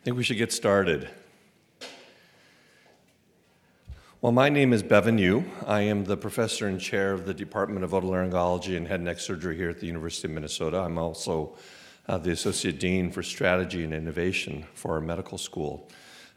I think we should get started. Well, my name is Bevan Yueh. I am the professor and chair of the Department of Otolaryngology and Head and Neck Surgery here at the University of Minnesota. I'm also uh, the associate dean for strategy and innovation for our medical school.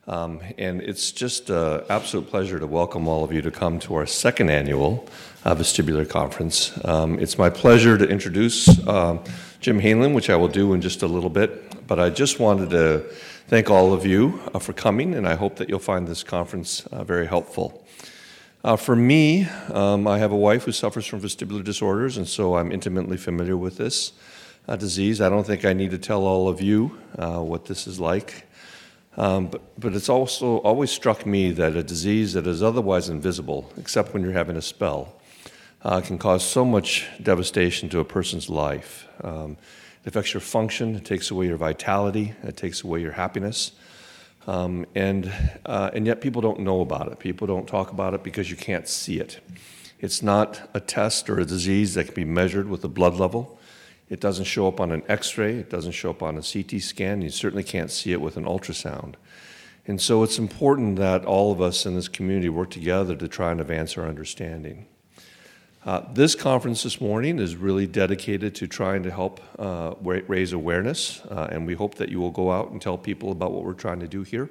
Um, and it's just an absolute pleasure to welcome all of you to come to our second annual uh, vestibular conference. Um, it's my pleasure to introduce um, Jim Hanlon, which I will do in just a little bit. But I just wanted to thank all of you uh, for coming, and I hope that you'll find this conference uh, very helpful. Uh, for me, um, I have a wife who suffers from vestibular disorders, and so I'm intimately familiar with this uh, disease. I don't think I need to tell all of you uh, what this is like. Um, but, but it's also always struck me that a disease that is otherwise invisible, except when you're having a spell, uh, can cause so much devastation to a person's life. Um, it affects your function, it takes away your vitality, it takes away your happiness. Um, and, uh, and yet people don't know about it. People don't talk about it because you can't see it. It's not a test or a disease that can be measured with a blood level. It doesn't show up on an x ray, it doesn't show up on a CT scan, you certainly can't see it with an ultrasound. And so it's important that all of us in this community work together to try and advance our understanding. Uh, this conference this morning is really dedicated to trying to help uh, raise awareness, uh, and we hope that you will go out and tell people about what we're trying to do here.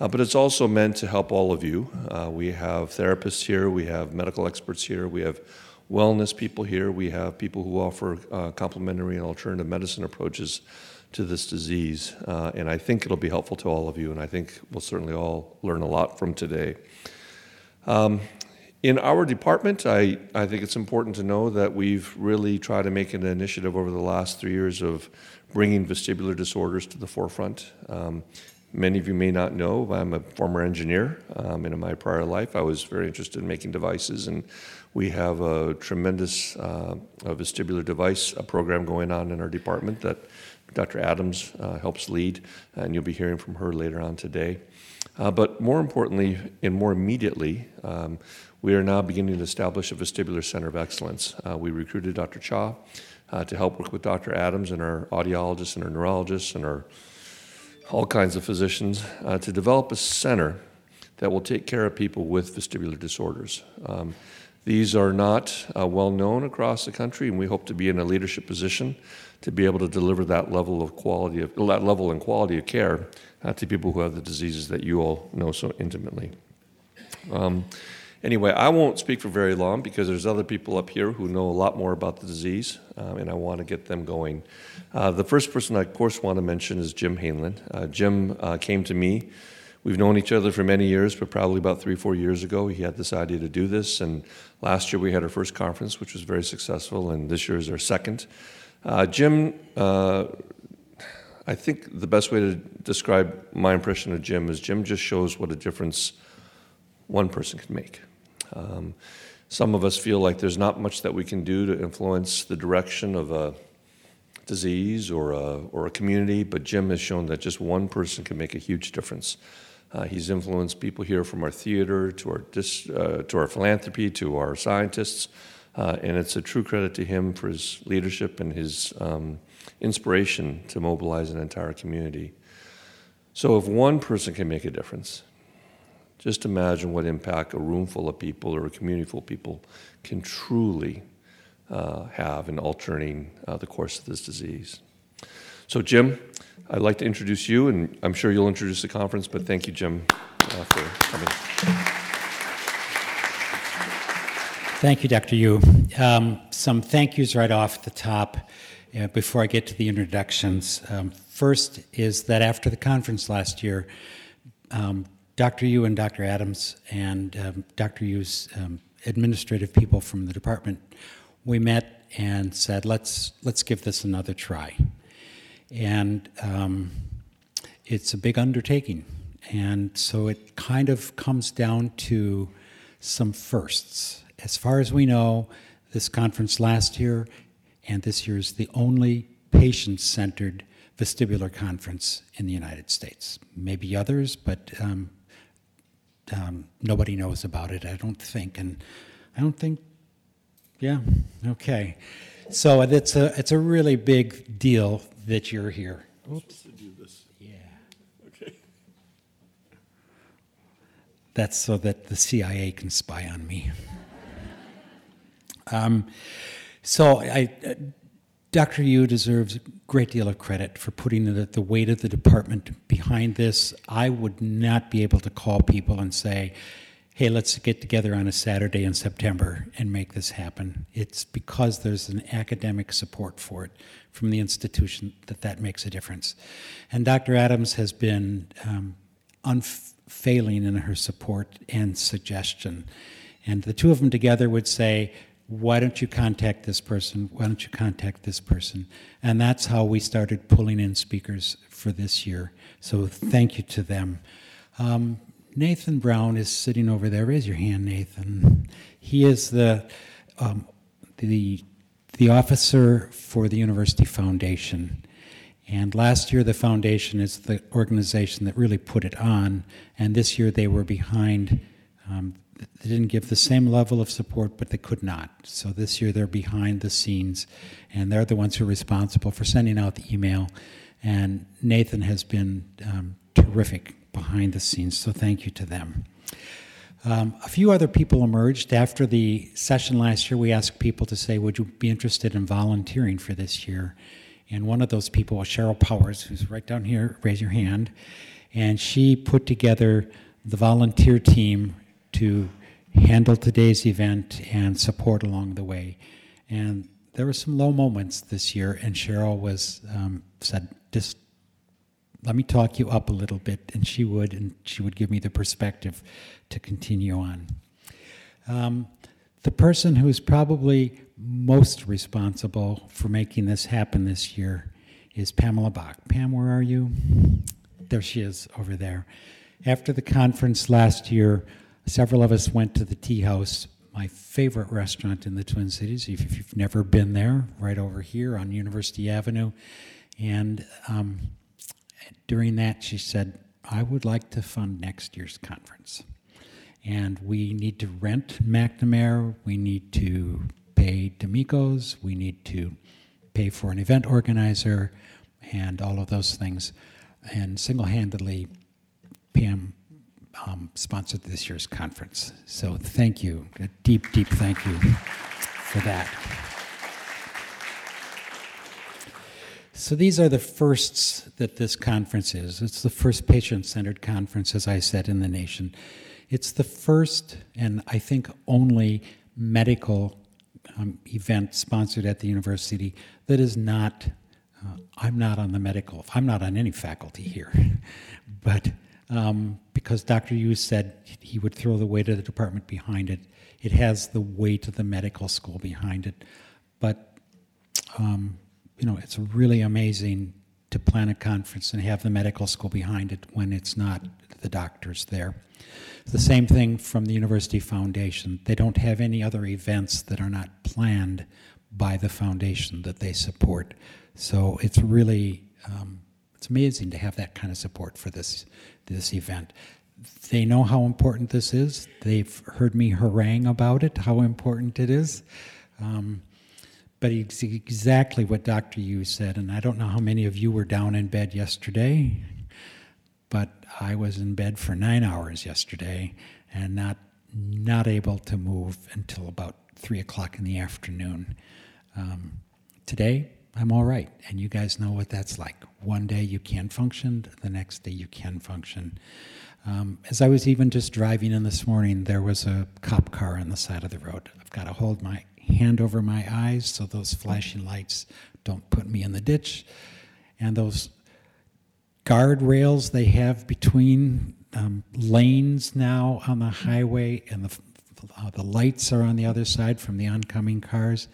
Uh, but it's also meant to help all of you. Uh, we have therapists here, we have medical experts here, we have wellness people here, we have people who offer uh, complementary and alternative medicine approaches to this disease. and I think it'll be helpful to all of you, and I think we'll certainly all learn a lot from today. Um, in our department, I, I think it's important to know that we've really tried to make an initiative over the last three years of bringing vestibular disorders to the forefront. Um, many of you may not know, I'm a former engineer, um, and in my prior life, I was very interested in making devices, and we have a tremendous uh, vestibular device program going on in our department that Dr. Adams uh, helps lead, and you'll be hearing from her later on today. Uh, but more importantly, and more immediately, um, we are now beginning to establish a vestibular center of excellence. Uh, we recruited Dr. Cha uh, to help work with Dr. Adams and our audiologists and our neurologists and our all kinds of physicians uh, to develop a center that will take care of people with vestibular disorders. Um, these are not uh, well known across the country, and we hope to be in a leadership position to be able to deliver that level of quality of that level and quality of care uh, to people who have the diseases that you all know so intimately. Um, Anyway, I won't speak for very long because there's other people up here who know a lot more about the disease, um, and I want to get them going. Uh, the first person I, of course, want to mention is Jim Hanlon. Uh, Jim uh, came to me. We've known each other for many years, but probably about three, four years ago, he had this idea to do this. And last year we had our first conference, which was very successful, and this year is our second. Uh, Jim, uh, I think the best way to describe my impression of Jim is Jim just shows what a difference one person can make. Um, some of us feel like there's not much that we can do to influence the direction of a disease or a, or a community, but Jim has shown that just one person can make a huge difference. Uh, he's influenced people here from our theater to our, dis, uh, to our philanthropy to our scientists, uh, and it's a true credit to him for his leadership and his um, inspiration to mobilize an entire community. So, if one person can make a difference, just imagine what impact a room full of people or a community full of people can truly uh, have in altering uh, the course of this disease. So, Jim, I'd like to introduce you, and I'm sure you'll introduce the conference, but thank you, Jim, uh, for coming. Thank you, Dr. Yueh. Um, some thank yous right off the top uh, before I get to the introductions. Um, first is that after the conference last year, um, Dr. Yueh and Dr. Adams and um, Dr. Yueh's um, administrative people from the department, we met and said, let's, let's give this another try. And um, it's a big undertaking. And so it kind of comes down to some firsts. As far as we know, this conference last year and this year is the only patient centered vestibular conference in the United States. Maybe others, but um, um, nobody knows about it, I don't think. And I don't think, yeah, okay. So it's a, it's a really big deal that you're here. Oops. to do this. Yeah. Okay. That's so that the CIA can spy on me. um, so I, uh, Dr. Yueh deserves a great deal of credit for putting the, the, weight of the department behind this. I would not be able to call people and say, hey, let's get together on a Saturday in September and make this happen. It's because there's an academic support for it from the institution that that makes a difference. And Dr. Adams has been um, unfailing in her support and suggestion. And the two of them together would say, why don't you contact this person? Why don't you contact this person? And that's how we started pulling in speakers for this year. So thank you to them. Um, Nathan Brown is sitting over there. Raise your hand, Nathan. He is the um, the the officer for the University Foundation. And last year, the foundation is the organization that really put it on. And this year, they were behind um, they didn't give the same level of support, but they could not. So this year they're behind the scenes, and they're the ones who are responsible for sending out the email. And Nathan has been um, terrific behind the scenes, so thank you to them. Um, a few other people emerged after the session last year. We asked people to say, Would you be interested in volunteering for this year? And one of those people was Cheryl Powers, who's right down here. Raise your hand. And she put together the volunteer team to handle today's event and support along the way. And there were some low moments this year, and Cheryl was um, said, "Just let me talk you up a little bit," and she would, and she would give me the perspective to continue on. Um, the person who is probably most responsible for making this happen this year is Pamela Bach. Pam, where are you? There she is over there. After the conference last year, Several of us went to the Tea House, my favorite restaurant in the Twin Cities. If, you've never been there, right over here on University Avenue. And um, during that, she said, I would like to fund next year's conference. And we need to rent McNamara, we need to pay D'Amico's, we need to pay for an event organizer, and all of those things. And single handedly, Pam um, sponsored this year's conference. So thank you, a deep, deep thank you for that. So these are the firsts that this conference is. It's the first patient-centered conference, as I said, in the nation. It's the first and I think only medical um, event sponsored at the university that is not. Uh, I'm not on the medical. I'm not on any faculty here, but um, because Dr. Yueh said he would throw the weight of the department behind it. It has the weight of the medical school behind it. But, um, you know, it's really amazing to plan a conference and have the medical school behind it when it's not the doctors there. The same thing from the University Foundation. They don't have any other events that are not planned by the foundation that they support. So it's really um, it's amazing to have that kind of support for this this event. They know how important this is. They've heard me harangue about it, how important it is. Um, but it's exactly what Dr. Yueh said, and I don't know how many of you were down in bed yesterday, but I was in bed for nine hours yesterday and not not able to move until about three o'clock in the afternoon. Um, today, I'm all right. And you guys know what that's like. One day you can function, the next day you can function. Um, as I was even just driving in this morning, there was a cop car on the side of the road. I've got to hold my hand over my eyes so those flashing lights don't put me in the ditch. And those guardrails they have between um, lanes now on the highway, and the, uh, the lights are on the other side from the oncoming cars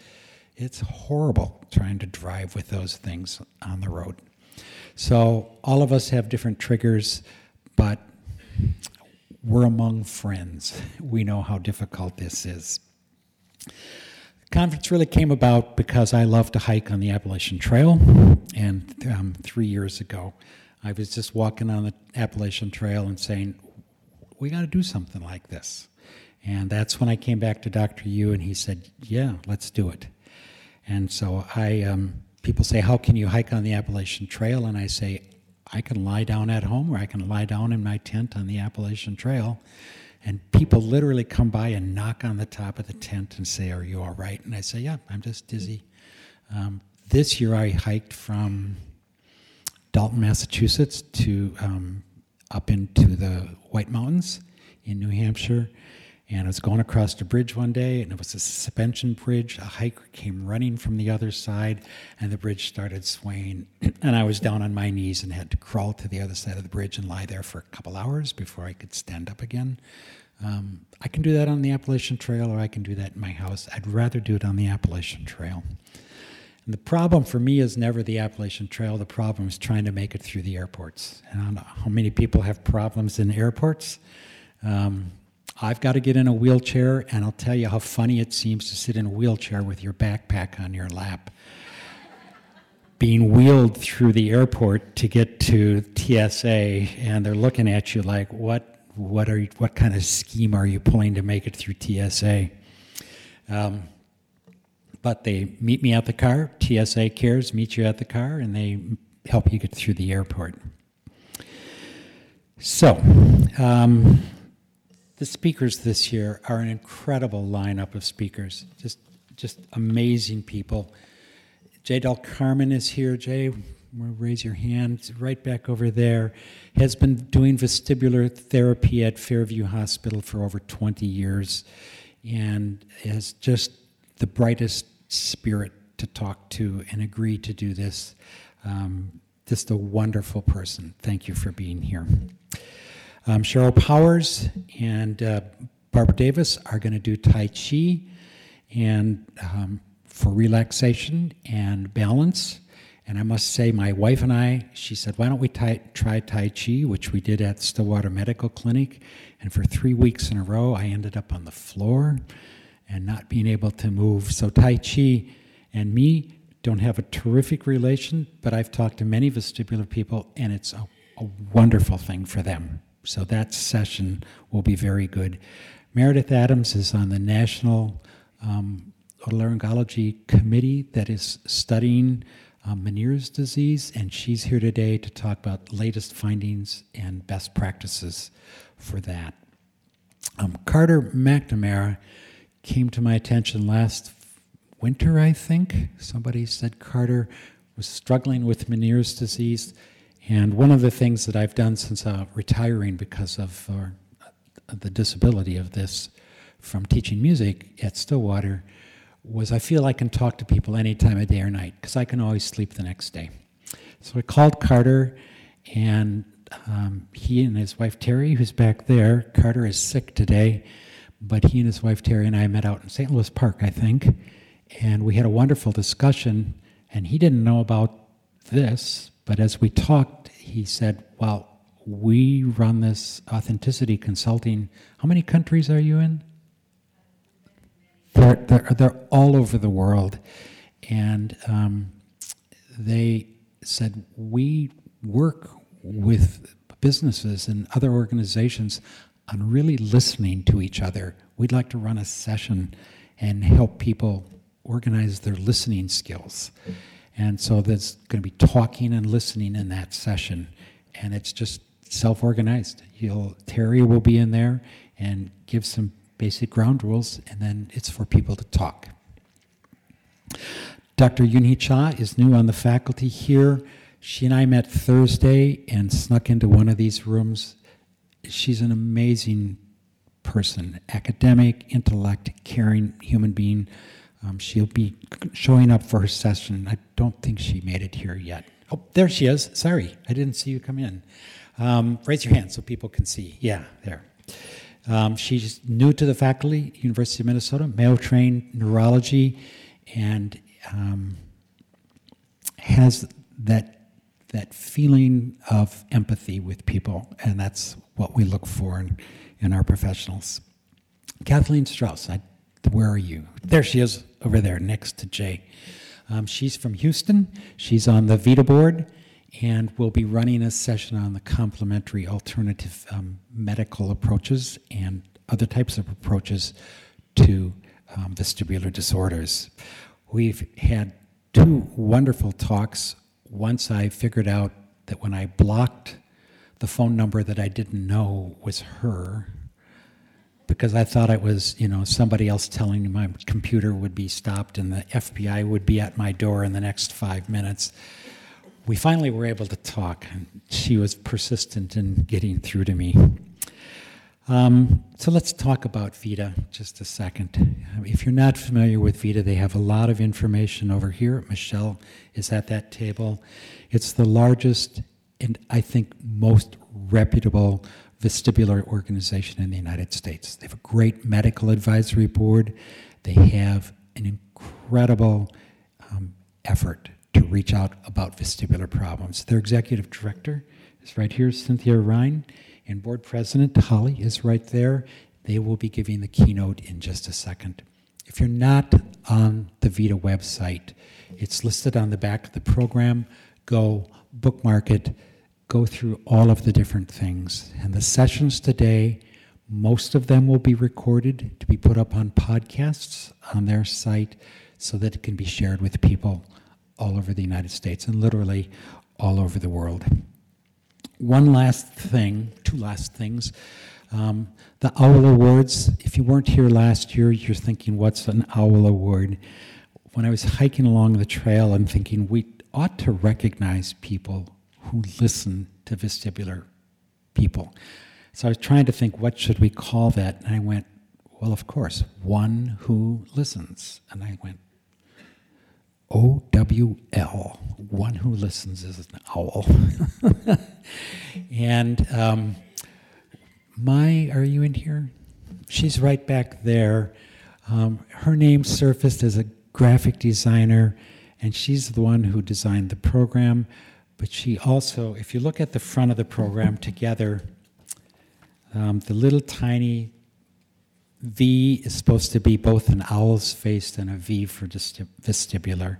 it's horrible trying to drive with those things on the road. So all of us have different triggers, but we're among friends. We know how difficult this is. Conference really came about because I love to hike on the Appalachian Trail, and um, three years ago, I was just walking on the Appalachian Trail and saying, "We got to do something like this." And that's when I came back to Dr. Yueh, and he said, "Yeah, let's do it." And so I, um, people say, how can you hike on the Appalachian Trail? And I say, I can lie down at home or I can lie down in my tent on the Appalachian Trail. And people literally come by and knock on the top of the tent and say, Are you all right? And I say, Yeah, I'm just dizzy. Um, this year I hiked from Dalton, Massachusetts to um, up into the White Mountains in New Hampshire. And I was going across the bridge one day, and it was a suspension bridge. A hiker came running from the other side, and the bridge started swaying. and I was down on my knees and had to crawl to the other side of the bridge and lie there for a couple hours before I could stand up again. Um, I can do that on the Appalachian Trail, or I can do that in my house. I'd rather do it on the Appalachian Trail. And the problem for me is never the Appalachian Trail. The problem is trying to make it through the airports. And I don't know how many people have problems in airports. Um, I've got to get in a wheelchair, and I'll tell you how funny it seems to sit in a wheelchair with your backpack on your lap. Being wheeled through the airport to get to TSA, and they're looking at you like, "What? What are? You, what kind of scheme are you pulling to make it through TSA?" Um, but they meet me at the car. TSA cares, meet you at the car, and they help you get through the airport. So. Um, the speakers this year are an incredible lineup of speakers, just just amazing people. Jay Del Carmen is here. Jay, raise your hand. Right back over there. Has been doing vestibular therapy at Fairview Hospital for over 20 years, and has just the brightest spirit to talk to and agree to do this. Um, just a wonderful person. Thank you for being here. Um, Cheryl Powers and uh, Barbara Davis are going to do Tai Chi and um, for relaxation and balance. And I must say, my wife and I, she said, why don't we try Tai Chi, which we did at Stillwater Medical Clinic. And for three weeks in a row, I ended up on the floor and not being able to move. So Tai Chi and me don't have a terrific relation, but I've talked to many vestibular people, and it's a, a wonderful thing for them. So that session will be very good. Meredith Adams is on the National um, Otolaryngology Committee that is studying um, Meniere's disease, and she's here today to talk about latest findings and best practices for that. Um, Carter McNamara came to my attention last winter, I think. Somebody said Carter was struggling with Meniere's disease. And one of the things that I've done since uh, retiring because of uh, the disability of this from teaching music at Stillwater was I feel I can talk to people any time of day or night because I can always sleep the next day. So I called Carter, and um, he and his wife Terry, who's back there, Carter is sick today, but he and his wife Terry and I met out in St. Louis Park, I think, and we had a wonderful discussion. And he didn't know about this, but as we talked, he said, Well, we run this authenticity consulting. How many countries are you in? They're, they're, they're all over the world. And um, they said, We work with businesses and other organizations on really listening to each other. We'd like to run a session and help people organize their listening skills. And so there's going to be talking and listening in that session. And it's just self organized. You'll Terry will be in there and give some basic ground rules, and then it's for people to talk. Dr. Yunhee Cha is new on the faculty here. She and I met Thursday and snuck into one of these rooms. She's an amazing person, academic, intellect, caring human being. Um, she'll be showing up for her session. I don't think she made it here yet. Oh, there she is. Sorry, I didn't see you come in. Um, raise your hand so people can see. Yeah, there. Um, she's new to the faculty, University of Minnesota, Mayo trained neurology, and um, has that that feeling of empathy with people, and that's what we look for in, in our professionals. Kathleen Strauss, I where are you? There she is over there next to Jay. Um, she's from Houston. She's on the VEDA board and we'll be running a session on the complementary alternative um, medical approaches and other types of approaches to um, vestibular disorders. We've had two wonderful talks. Once I figured out that when I blocked the phone number that I didn't know was her, because I thought it was, you know, somebody else telling me my computer would be stopped and the FBI would be at my door in the next five minutes. We finally were able to talk, and she was persistent in getting through to me. Um, so let's talk about VEDA just a second. If you're not familiar with VEDA, they have a lot of information over here. Michelle is at that table. It's the largest and I think most reputable vestibular organization in the United States. They have a great medical advisory board. They have an incredible um, effort to reach out about vestibular problems. Their executive director is right here, Cynthia Ryan, and board president Holly is right there. They will be giving the keynote in just a second. If you're not on the VEDA website, it's listed on the back of the program. Go bookmark it, go through all of the different things. And the sessions today, most of them will be recorded to be put up on podcasts on their site so that it can be shared with people all over the United States and literally all over the world. One last thing, two last things. Um, the OWL Awards, if you weren't here last year, you're thinking, what's an OWL Award? When I was hiking along the trail, I'm thinking we ought to recognize people who listen to vestibular people. So I was trying to think, what should we call that? And I went, well, of course, one who listens. And I went, O W L, one who listens is an owl. and um, my, are you in here? She's right back there. Um, her name surfaced as a graphic designer, and she's the one who designed the program. But she also, if you look at the front of the program together, um, the little tiny V is supposed to be both an owl's face and a V for vestibular.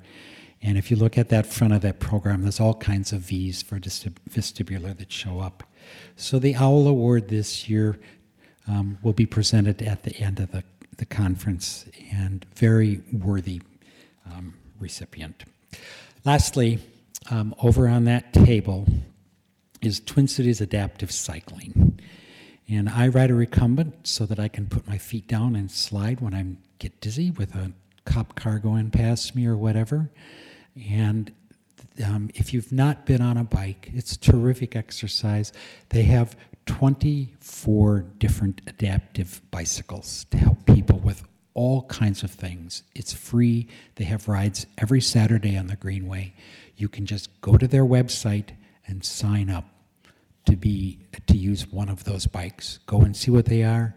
And if you look at that front of that program, there's all kinds of V's for vestibular that show up. So the OWL Award this year um, will be presented at the end of the, the conference, and very worthy um, recipient. Lastly, um, over on that table is Twin Cities Adaptive Cycling. And I ride a recumbent so that I can put my feet down and slide when I get dizzy with a cop car going past me or whatever. And um, if you've not been on a bike, it's terrific exercise. They have 24 different adaptive bicycles to help people with all kinds of things. It's free. They have rides every Saturday on the Greenway. You can just go to their website and sign up to be to use one of those bikes. Go and see what they are.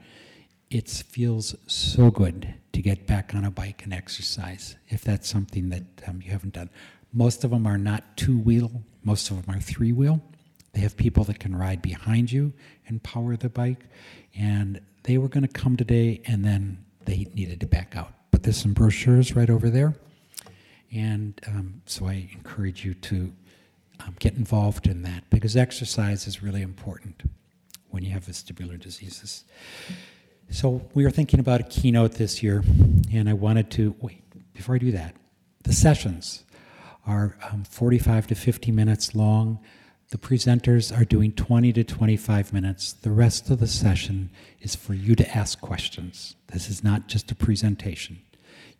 It feels so good to get back on a bike and exercise if that's something that um, you haven't done. Most of them are not two wheel, most of them are three wheel. They have people that can ride behind you and power the bike. And they were going to come today and then they needed to back out. But there's some brochures right over there. And um, so I encourage you to um, get involved in that because exercise is really important when you have vestibular diseases. So we are thinking about a keynote this year, and I wanted to wait before I do that. The sessions are um, 45 to 50 minutes long. The presenters are doing 20 to 25 minutes. The rest of the session is for you to ask questions. This is not just a presentation.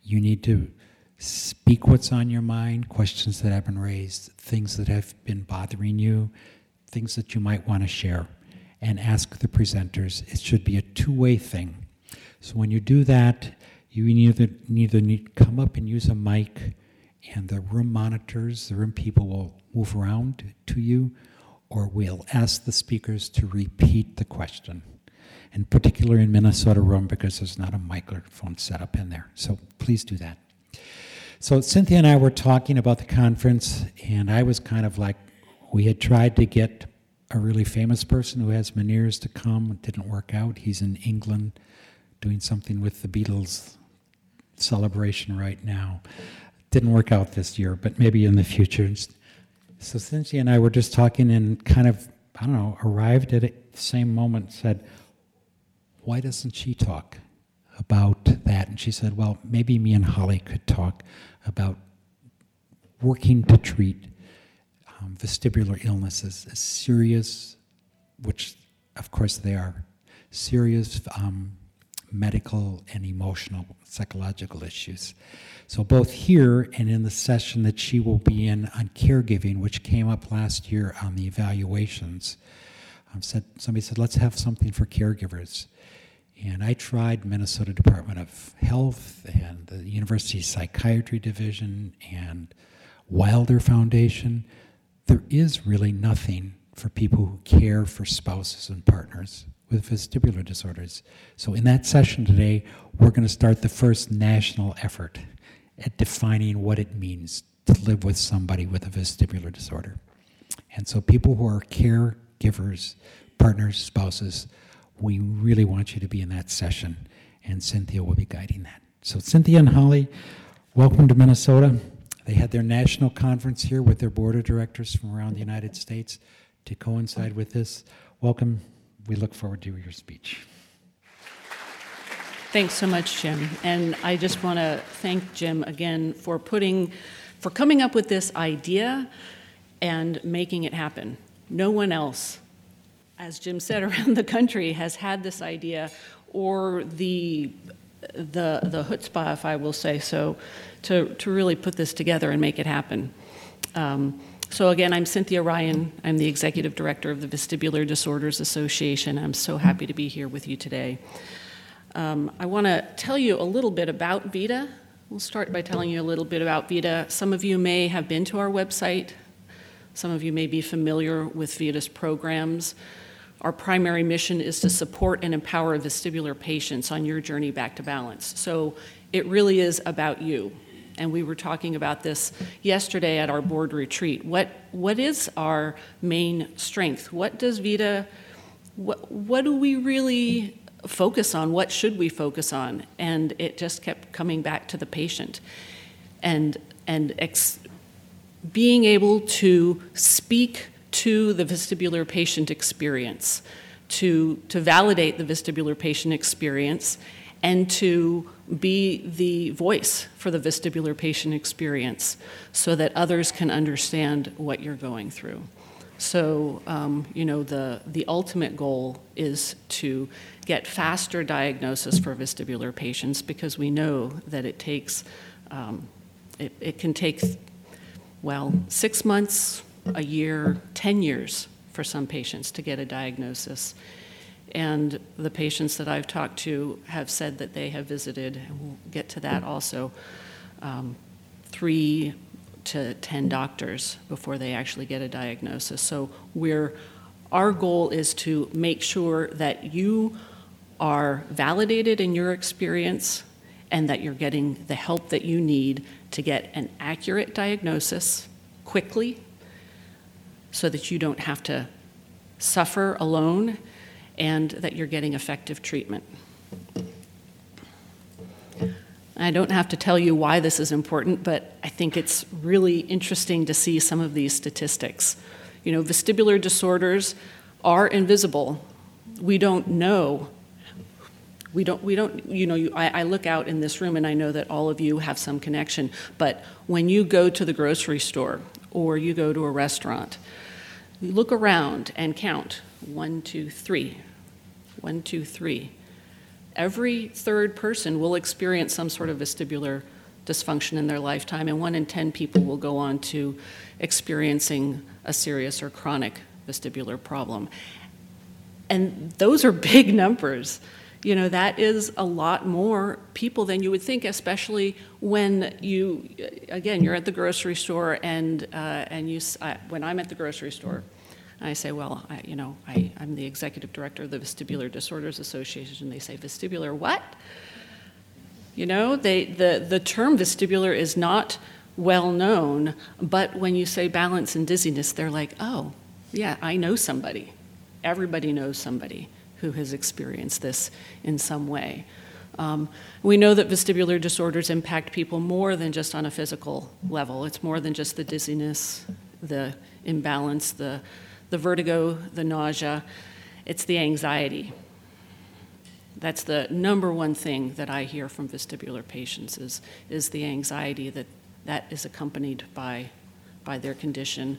You need to speak what's on your mind, questions that have been raised, things that have been bothering you, things that you might want to share, and ask the presenters. It should be a two way thing. So when you do that, you either, either need to come up and use a mic, and the room monitors, the room people will move around to you, or we'll ask the speakers to repeat the question. In particular in Minnesota room because there's not a microphone set up in there. So please do that. So Cynthia and I were talking about the conference, and I was kind of like, we had tried to get a really famous person who has Meniere's to come. It didn't work out. He's in England doing something with the Beatles celebration right now. Didn't work out this year, but maybe in the future. So Cynthia and I were just talking and kind of, I don't know, arrived at the same moment, said, why doesn't she talk? About that. And she said, well, maybe me and Holly could talk about working to treat um, vestibular illnesses as serious, which of course they are, serious um, medical and emotional psychological issues. So, both here and in the session that she will be in on caregiving, which came up last year on the evaluations, um, said, somebody said, let's have something for caregivers. And I tried Minnesota Department of Health and the University Psychiatry Division and Wilder Foundation. There is really nothing for people who care for spouses and partners with vestibular disorders. So, in that session today, we're going to start the first national effort at defining what it means to live with somebody with a vestibular disorder. And so, people who are caregivers, partners, spouses, we really want you to be in that session, and Cynthia will be guiding that. So, Cynthia and Holly, welcome to Minnesota. They had their national conference here with their board of directors from around the United States to coincide with this. Welcome. We look forward to your speech. Thanks so much, Jim. And I just want to thank Jim again for putting, for coming up with this idea and making it happen. No one else as Jim said, around the country has had this idea or the the the chutzpah, if I will say so, to to really put this together and make it happen. Um, so again, I'm Cynthia Ryan. I'm the executive director of the Vestibular Disorders Association. I'm so happy to be here with you today. Um, I want to tell you a little bit about VEDA. We'll start by telling you a little bit about VEDA. Some of you may have been to our website. Some of you may be familiar with VEDA's programs. Our primary mission is to support and empower vestibular patients on your journey back to balance. So it really is about you. And we were talking about this yesterday at our board retreat. What, what is our main strength? What does VEDA, what, what do we really focus on? What should we focus on? And it just kept coming back to the patient. And, and ex, being able to speak to the vestibular patient experience, to, to validate the vestibular patient experience, and to be the voice for the vestibular patient experience so that others can understand what you're going through. So, um, you know, the, the ultimate goal is to get faster diagnosis for vestibular patients because we know that it takes, um, it, it can take, well, six months, a year, 10 years for some patients to get a diagnosis. And the patients that I've talked to have said that they have visited, and we'll get to that also, um, three to 10 doctors before they actually get a diagnosis. So we're, our goal is to make sure that you are validated in your experience and that you're getting the help that you need to get an accurate diagnosis quickly so that you don't have to suffer alone and that you're getting effective treatment. I don't have to tell you why this is important, but I think it's really interesting to see some of these statistics. You know, vestibular disorders are invisible. We don't know. We don't, we don't you know, you, I, I look out in this room and I know that all of you have some connection, but when you go to the grocery store or you go to a restaurant, look around and count one, two, three. One, two, three. Every third person will experience some sort of vestibular dysfunction in their lifetime, and one in 10 people will go on to experiencing a serious or chronic vestibular problem. And those are big numbers. You know, that is a lot more people than you would think, especially when you, again, you're at the grocery store and, uh, and you, uh, when I'm at the grocery store, I say, well, I, you know, I, I'm the executive director of the Vestibular Disorders Association. And They say, vestibular what? You know, they, the, the term vestibular is not well known, but when you say balance and dizziness, they're like, oh, yeah, I know somebody. Everybody knows somebody who has experienced this in some way. Um, we know that vestibular disorders impact people more than just on a physical level. It's more than just the dizziness, the imbalance, the, the vertigo, the nausea. It's the anxiety. That's the number one thing that I hear from vestibular patients is, is the anxiety that, that is accompanied by, by their condition.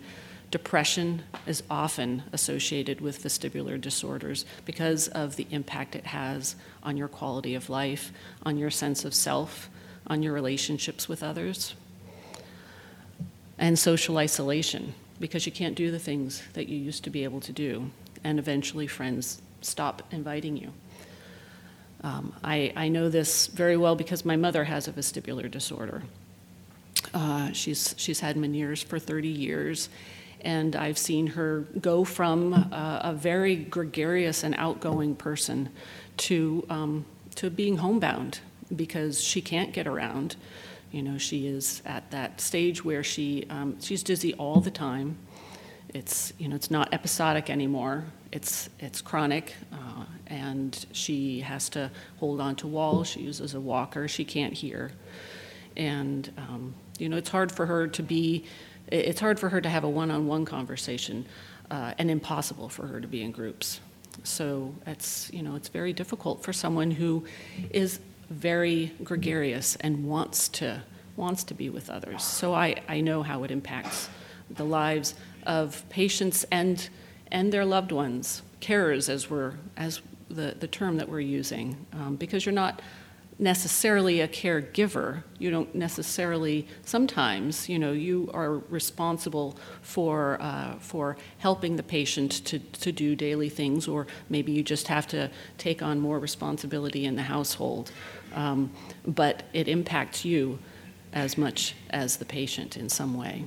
Depression is often associated with vestibular disorders because of the impact it has on your quality of life, on your sense of self, on your relationships with others. And social isolation, because you can't do the things that you used to be able to do, and eventually friends stop inviting you. Um, I, I know this very well because my mother has a vestibular disorder. Uh, she's, she's had Meniere's for 30 years, and I've seen her go from uh, a very gregarious and outgoing person to, um, to being homebound because she can't get around. You know, she is at that stage where she, um, she's dizzy all the time. It's, you know, it's not episodic anymore. It's, it's chronic, uh, and she has to hold on to walls. She uses a walker. She can't hear. And, um, you know, it's hard for her to be it's hard for her to have a one-on-one conversation uh, and impossible for her to be in groups. So it's you know it's very difficult for someone who is very gregarious and wants to wants to be with others. So i, I know how it impacts the lives of patients and and their loved ones carers as we're as the, the term that we're using um, because you're not necessarily a caregiver. You don't necessarily, sometimes, you know, you are responsible for, uh, for helping the patient to, to do daily things, or maybe you just have to take on more responsibility in the household. Um, but it impacts you as much as the patient in some way.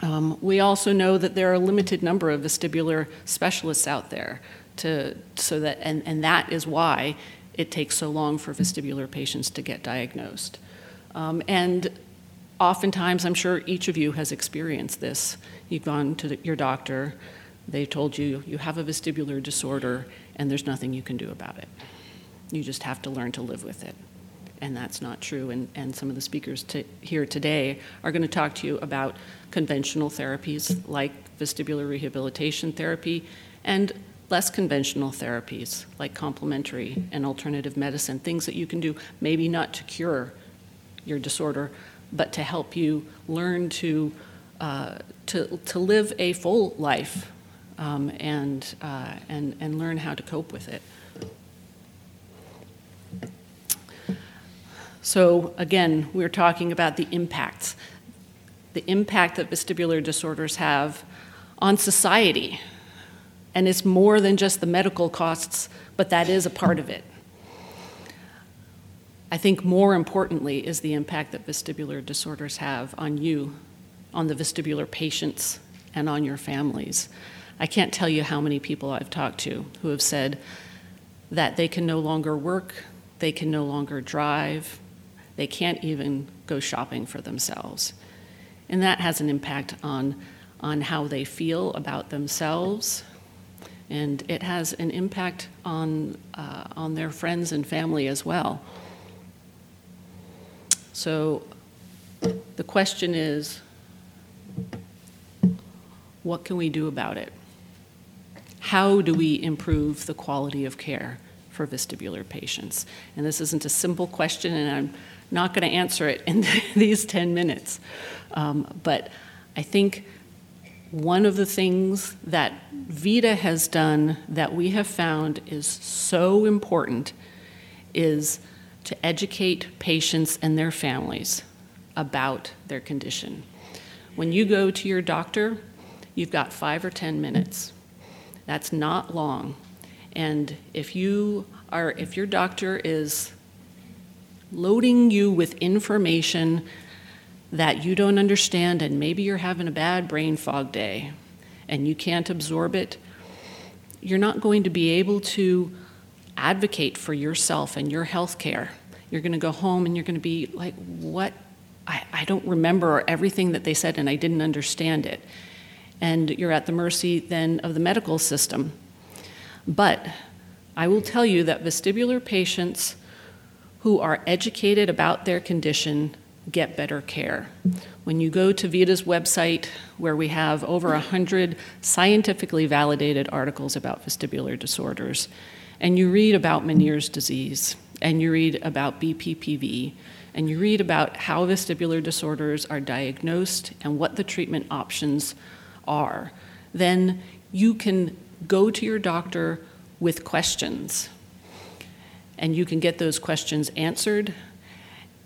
Um, we also know that there are a limited number of vestibular specialists out there to, so that, and, and that is why it takes so long for vestibular patients to get diagnosed. Um, and oftentimes, I'm sure each of you has experienced this. You've gone to the, your doctor, they told you you have a vestibular disorder, and there's nothing you can do about it. You just have to learn to live with it. And that's not true. And, and some of the speakers to, here today are going to talk to you about conventional therapies like vestibular rehabilitation therapy and less conventional therapies like complementary and alternative medicine, things that you can do, maybe not to cure your disorder, but to help you learn to, uh, to, to live a full life um, and, uh, and, and learn how to cope with it. So, again, we're talking about the impacts, the impact that vestibular disorders have on society and it's more than just the medical costs, but that is a part of it. I think more importantly is the impact that vestibular disorders have on you, on the vestibular patients, and on your families. I can't tell you how many people I've talked to who have said that they can no longer work, they can no longer drive, they can't even go shopping for themselves. And that has an impact on, on how they feel about themselves, and it has an impact on, uh, on their friends and family as well. So the question is what can we do about it? How do we improve the quality of care for vestibular patients? And this isn't a simple question, and I'm not going to answer it in these 10 minutes. Um, but I think one of the things that VEDA has done that we have found is so important is to educate patients and their families about their condition. When you go to your doctor, you've got five or 10 minutes. That's not long. And if you are, if your doctor is loading you with information that you don't understand, and maybe you're having a bad brain fog day and you can't absorb it, you're not going to be able to advocate for yourself and your health care. You're going to go home and you're going to be like, what? I, I don't remember everything that they said and I didn't understand it. And you're at the mercy then of the medical system. But I will tell you that vestibular patients who are educated about their condition get better care. When you go to VEDA's website, where we have over 100 scientifically validated articles about vestibular disorders, and you read about Meniere's disease, and you read about BPPV, and you read about how vestibular disorders are diagnosed and what the treatment options are, then you can go to your doctor with questions. And you can get those questions answered.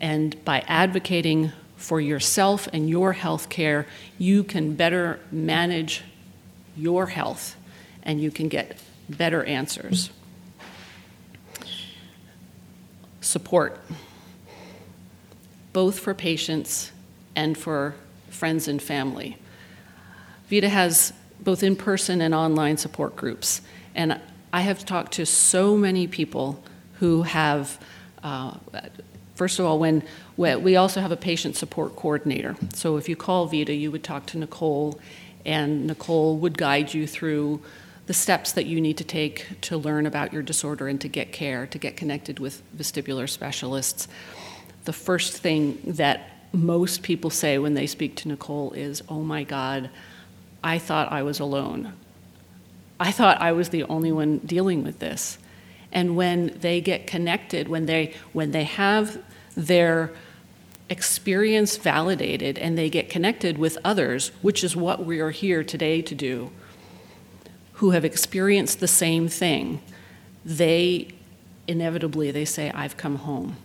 And by advocating for yourself and your health care, you can better manage your health and you can get better answers. Support, both for patients and for friends and family. VEDA has both in person and online support groups. And I have talked to so many people who have, uh, first of all, when, we also have a patient support coordinator. So if you call VEDA, you would talk to Nicole, and Nicole would guide you through the steps that you need to take to learn about your disorder and to get care, to get connected with vestibular specialists. The first thing that most people say when they speak to Nicole is, Oh my God, I thought I was alone. I thought I was the only one dealing with this. And when they get connected, when they, when they have their experience validated and they get connected with others, which is what we are here today to do, who have experienced the same thing, they inevitably they say, I've come home.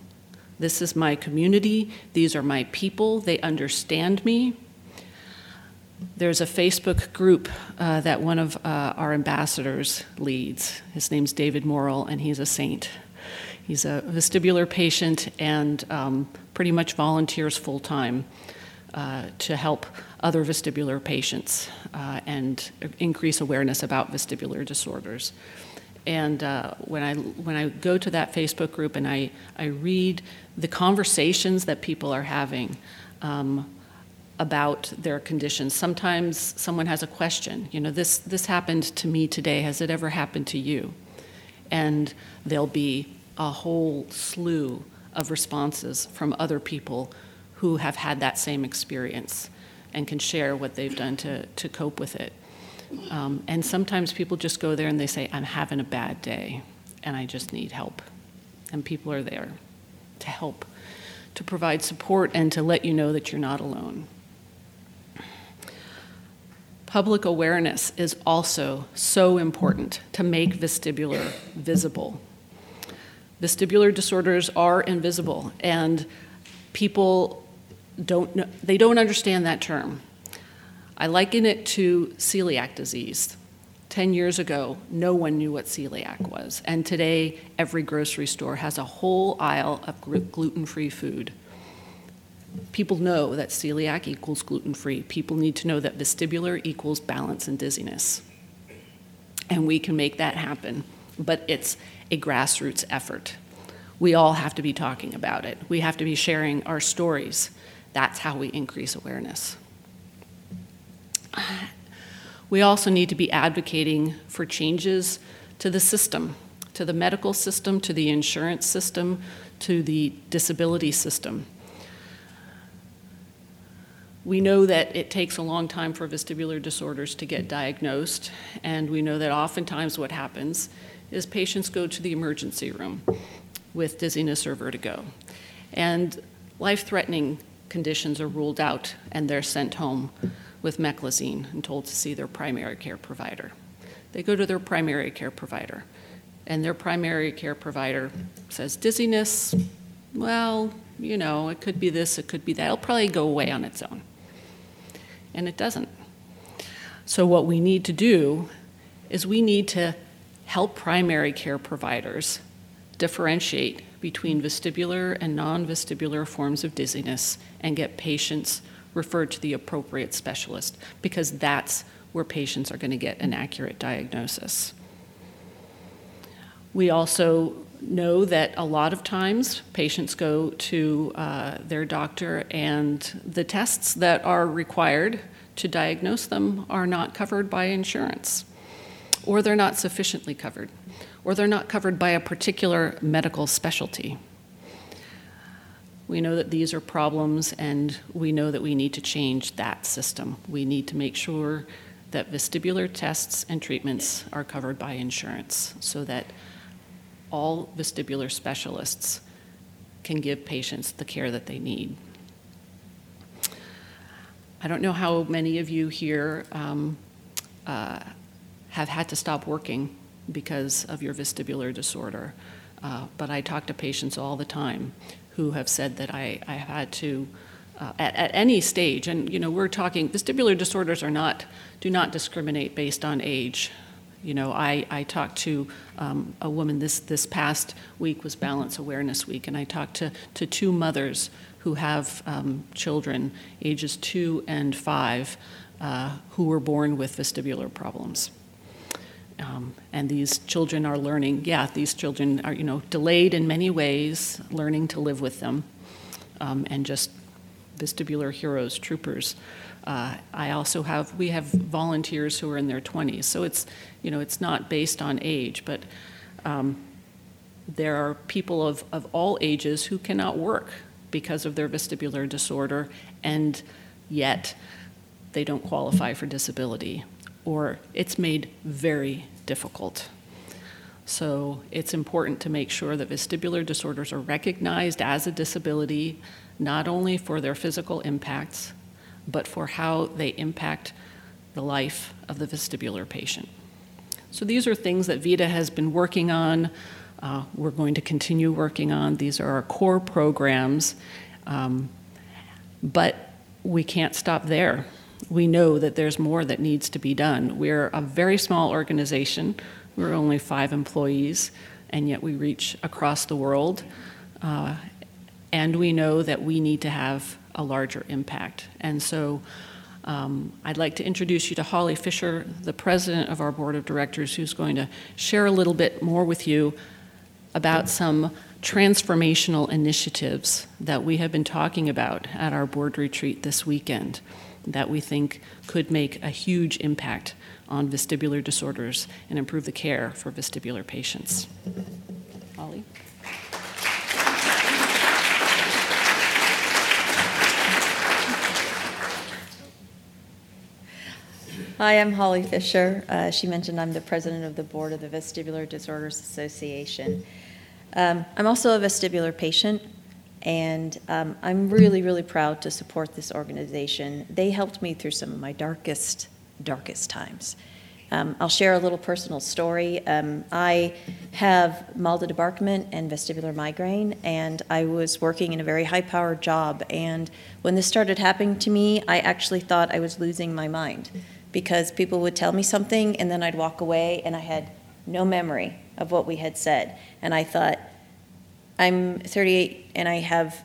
This is my community, these are my people, they understand me, there's a Facebook group uh, that one of uh, our ambassadors leads. His name's David Morrill, and he's a saint. He's a vestibular patient and um, pretty much volunteers full time uh, to help other vestibular patients uh, and increase awareness about vestibular disorders. And uh, when, I, when I go to that Facebook group and I, I read the conversations that people are having, um, about their conditions. Sometimes someone has a question, you know, this, this happened to me today, has it ever happened to you? And there'll be a whole slew of responses from other people who have had that same experience and can share what they've done to, to cope with it. Um, and sometimes people just go there and they say, I'm having a bad day and I just need help. And people are there to help, to provide support, and to let you know that you're not alone. Public awareness is also so important to make vestibular visible. Vestibular disorders are invisible, and people don't know, they don't understand that term. I liken it to celiac disease. 10 years ago, no one knew what celiac was, and today every grocery store has a whole aisle of gluten free food people know that celiac equals gluten free. People need to know that vestibular equals balance and dizziness. And we can make that happen, but it's a grassroots effort. We all have to be talking about it, we have to be sharing our stories. That's how we increase awareness. We also need to be advocating for changes to the system, to the medical system, to the insurance system, to the disability system. We know that it takes a long time for vestibular disorders to get diagnosed, and we know that oftentimes what happens is patients go to the emergency room with dizziness or vertigo. And life threatening conditions are ruled out, and they're sent home with meclizine and told to see their primary care provider. They go to their primary care provider, and their primary care provider says, Dizziness, well, you know, it could be this, it could be that. It'll probably go away on its own and it doesn't. So, what we need to do is we need to help primary care providers differentiate between vestibular and non vestibular forms of dizziness and get patients referred to the appropriate specialist because that's where patients are going to get an accurate diagnosis. We also know that a lot of times patients go to uh, their doctor and the tests that are required to diagnose them are not covered by insurance, or they're not sufficiently covered, or they're not covered by a particular medical specialty. We know that these are problems, and we know that we need to change that system. We need to make sure that vestibular tests and treatments are covered by insurance so that all vestibular specialists can give patients the care that they need. I don't know how many of you here um, uh, have had to stop working because of your vestibular disorder, uh, but I talk to patients all the time who have said that I, I had to. Uh, at, at any stage, and you know, we're talking vestibular disorders are not do not discriminate based on age. You know, I, I talked to um, a woman this, this past week was Balance Awareness Week, and I talked to, to two mothers who have um, children ages two and five uh, who were born with vestibular problems. Um, and these children are learning, yeah, these children are, you know, delayed in many ways, learning to live with them, um, and just vestibular heroes, troopers. Uh, I also have, we have volunteers who are in their 20s, so it's, you know, it's not based on age, but um, there are people of, of all ages who cannot work because of their vestibular disorder, and yet they don't qualify for disability, or it's made very difficult. So it's important to make sure that vestibular disorders are recognized as a disability, not only for their physical impacts, but for how they impact the life of the vestibular patient. So these are things that VEDA has been working on. Uh, we're going to continue working on. These are our core programs, um, but we can't stop there. We know that there's more that needs to be done. We're a very small organization. We're only five employees, and yet we reach across the world. Uh, and we know that we need to have a larger impact. And so um, I'd like to introduce you to Holly Fisher, the president of our board of directors, who's going to share a little bit more with you about some transformational initiatives that we have been talking about at our board retreat this weekend that we think could make a huge impact on vestibular disorders and improve the care for vestibular patients. Holly? Hi, I'm Holly Fisher. Uh, she mentioned I'm the president of the board of the Vestibular Disorders Association. Um, I'm also a vestibular patient, and um, I'm really, really proud to support this organization. They helped me through some of my darkest, darkest times. Um, I'll share a little personal story. Um, I have mal de débarquement and vestibular migraine, and I was working in a very high powered job. And when this started happening to me, I actually thought I was losing my mind because people would tell me something and then I'd walk away and I had no memory of what we had said. And I thought, I'm 38 and I have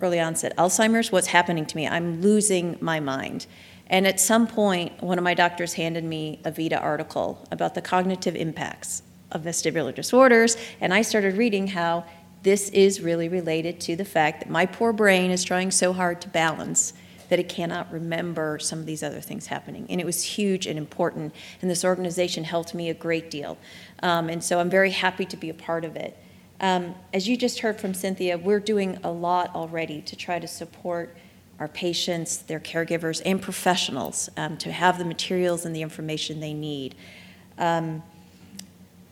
early onset Alzheimer's. What's happening to me? I'm losing my mind. And at some point, one of my doctors handed me a VEDA article about the cognitive impacts of vestibular disorders. And I started reading how this is really related to the fact that my poor brain is trying so hard to balance that it cannot remember some of these other things happening. And it was huge and important, and this organization helped me a great deal. Um, and so I'm very happy to be a part of it. Um, as you just heard from Cynthia, we're doing a lot already to try to support our patients, their caregivers, and professionals um, to have the materials and the information they need. Um,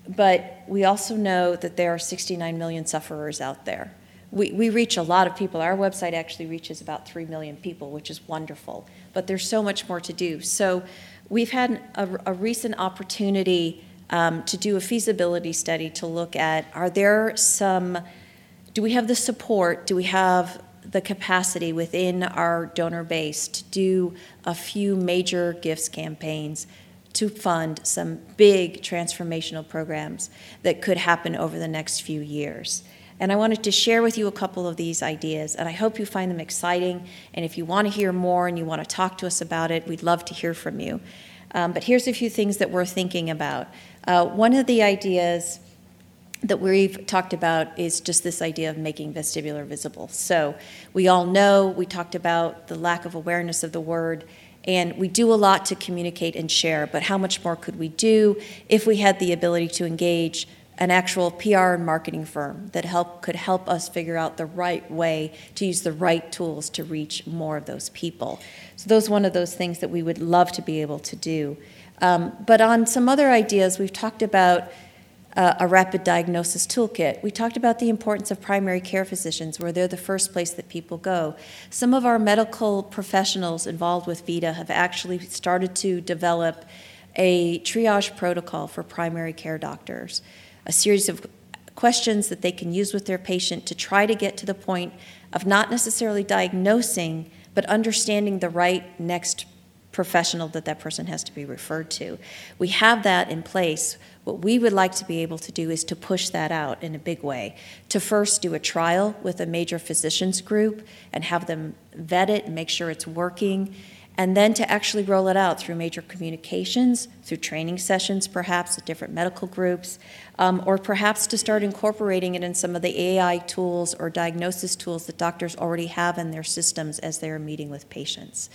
but we also know that there are 69 million sufferers out there we, we reach a lot of people. Our website actually reaches about 3 million people, which is wonderful. But there's so much more to do. So we've had a, a recent opportunity um, to do a feasibility study to look at are there some, do we have the support, do we have the capacity within our donor base to do a few major gifts campaigns to fund some big transformational programs that could happen over the next few years. And I wanted to share with you a couple of these ideas, and I hope you find them exciting. And if you want to hear more and you want to talk to us about it, we'd love to hear from you. Um, but here's a few things that we're thinking about. Uh, one of the ideas that we've talked about is just this idea of making vestibular visible. So we all know, we talked about the lack of awareness of the word. And we do a lot to communicate and share, but how much more could we do if we had the ability to engage an actual PR and marketing firm that help could help us figure out the right way to use the right tools to reach more of those people. So those one of those things that we would love to be able to do. Um, but on some other ideas, we've talked about uh, a rapid diagnosis toolkit. We talked about the importance of primary care physicians, where they're the first place that people go. Some of our medical professionals involved with VEDA have actually started to develop a triage protocol for primary care doctors, a series of questions that they can use with their patient to try to get to the point of not necessarily diagnosing, but understanding the right next professional that that person has to be referred to. We have that in place. What we would like to be able to do is to push that out in a big way. To first do a trial with a major physicians group and have them vet it and make sure it's working, and then to actually roll it out through major communications, through training sessions perhaps at different medical groups, um, or perhaps to start incorporating it in some of the AI tools or diagnosis tools that doctors already have in their systems as they're meeting with patients.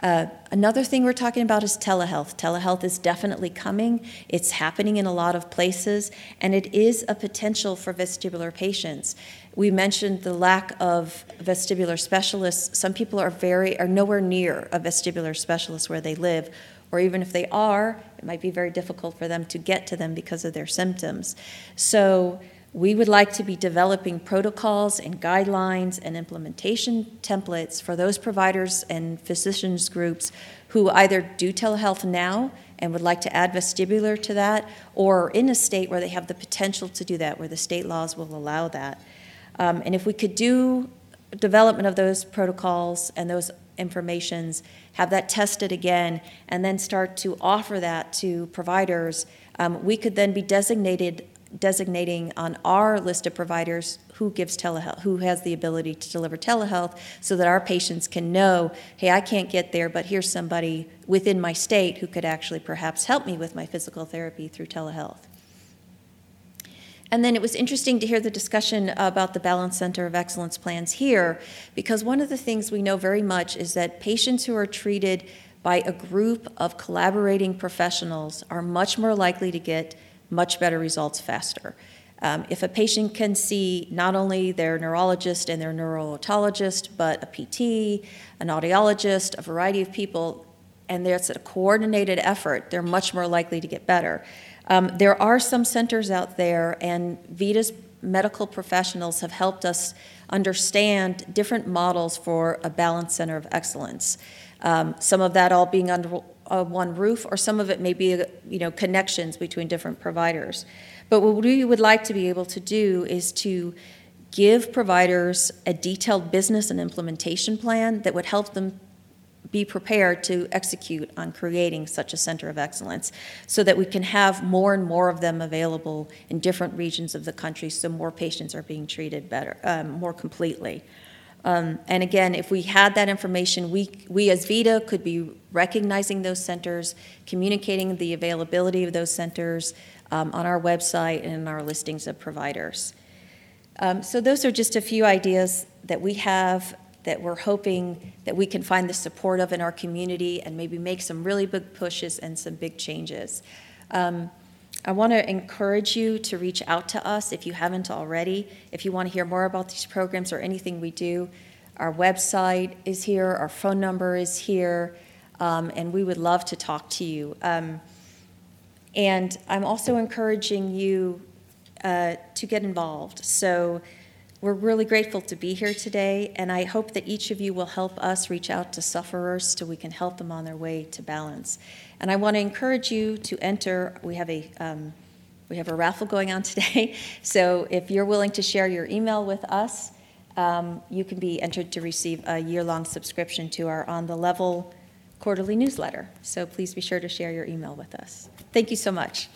Uh, another thing we're talking about is telehealth. Telehealth is definitely coming. It's happening in a lot of places, and it is a potential for vestibular patients. We mentioned the lack of vestibular specialists. Some people are very are nowhere near a vestibular specialist where they live, or even if they are, it might be very difficult for them to get to them because of their symptoms. So we would like to be developing protocols and guidelines and implementation templates for those providers and physicians groups who either do telehealth now and would like to add vestibular to that, or in a state where they have the potential to do that, where the state laws will allow that. Um, and if we could do development of those protocols and those informations, have that tested again, and then start to offer that to providers, um, we could then be designated designating on our list of providers who gives telehealth, who has the ability to deliver telehealth, so that our patients can know, hey, I can't get there, but here's somebody within my state who could actually perhaps help me with my physical therapy through telehealth. And then it was interesting to hear the discussion about the Balance Center of Excellence plans here, because one of the things we know very much is that patients who are treated by a group of collaborating professionals are much more likely to get much better results faster. Um, if a patient can see not only their neurologist and their neurotologist, but a PT, an audiologist, a variety of people, and there's a coordinated effort, they're much more likely to get better. Um, there are some centers out there, and VEDA's medical professionals have helped us understand different models for a balanced center of excellence. Um, some of that all being under uh, one roof, or some of it may be you know connections between different providers. But what we would like to be able to do is to give providers a detailed business and implementation plan that would help them be prepared to execute on creating such a center of excellence so that we can have more and more of them available in different regions of the country so more patients are being treated better, um, more completely. Um, and again, if we had that information, we, we as VEDA could be recognizing those centers, communicating the availability of those centers um, on our website and in our listings of providers. Um, so, those are just a few ideas that we have that we're hoping that we can find the support of in our community and maybe make some really big pushes and some big changes. Um, I want to encourage you to reach out to us if you haven't already. If you want to hear more about these programs or anything we do, our website is here, our phone number is here, um, and we would love to talk to you. Um, and I'm also encouraging you uh, to get involved. So we're really grateful to be here today, and I hope that each of you will help us reach out to sufferers so we can help them on their way to balance. And I want to encourage you to enter. We have a um, we have a raffle going on today, so if you're willing to share your email with us, um, you can be entered to receive a year-long subscription to our On the Level quarterly newsletter. So please be sure to share your email with us. Thank you so much.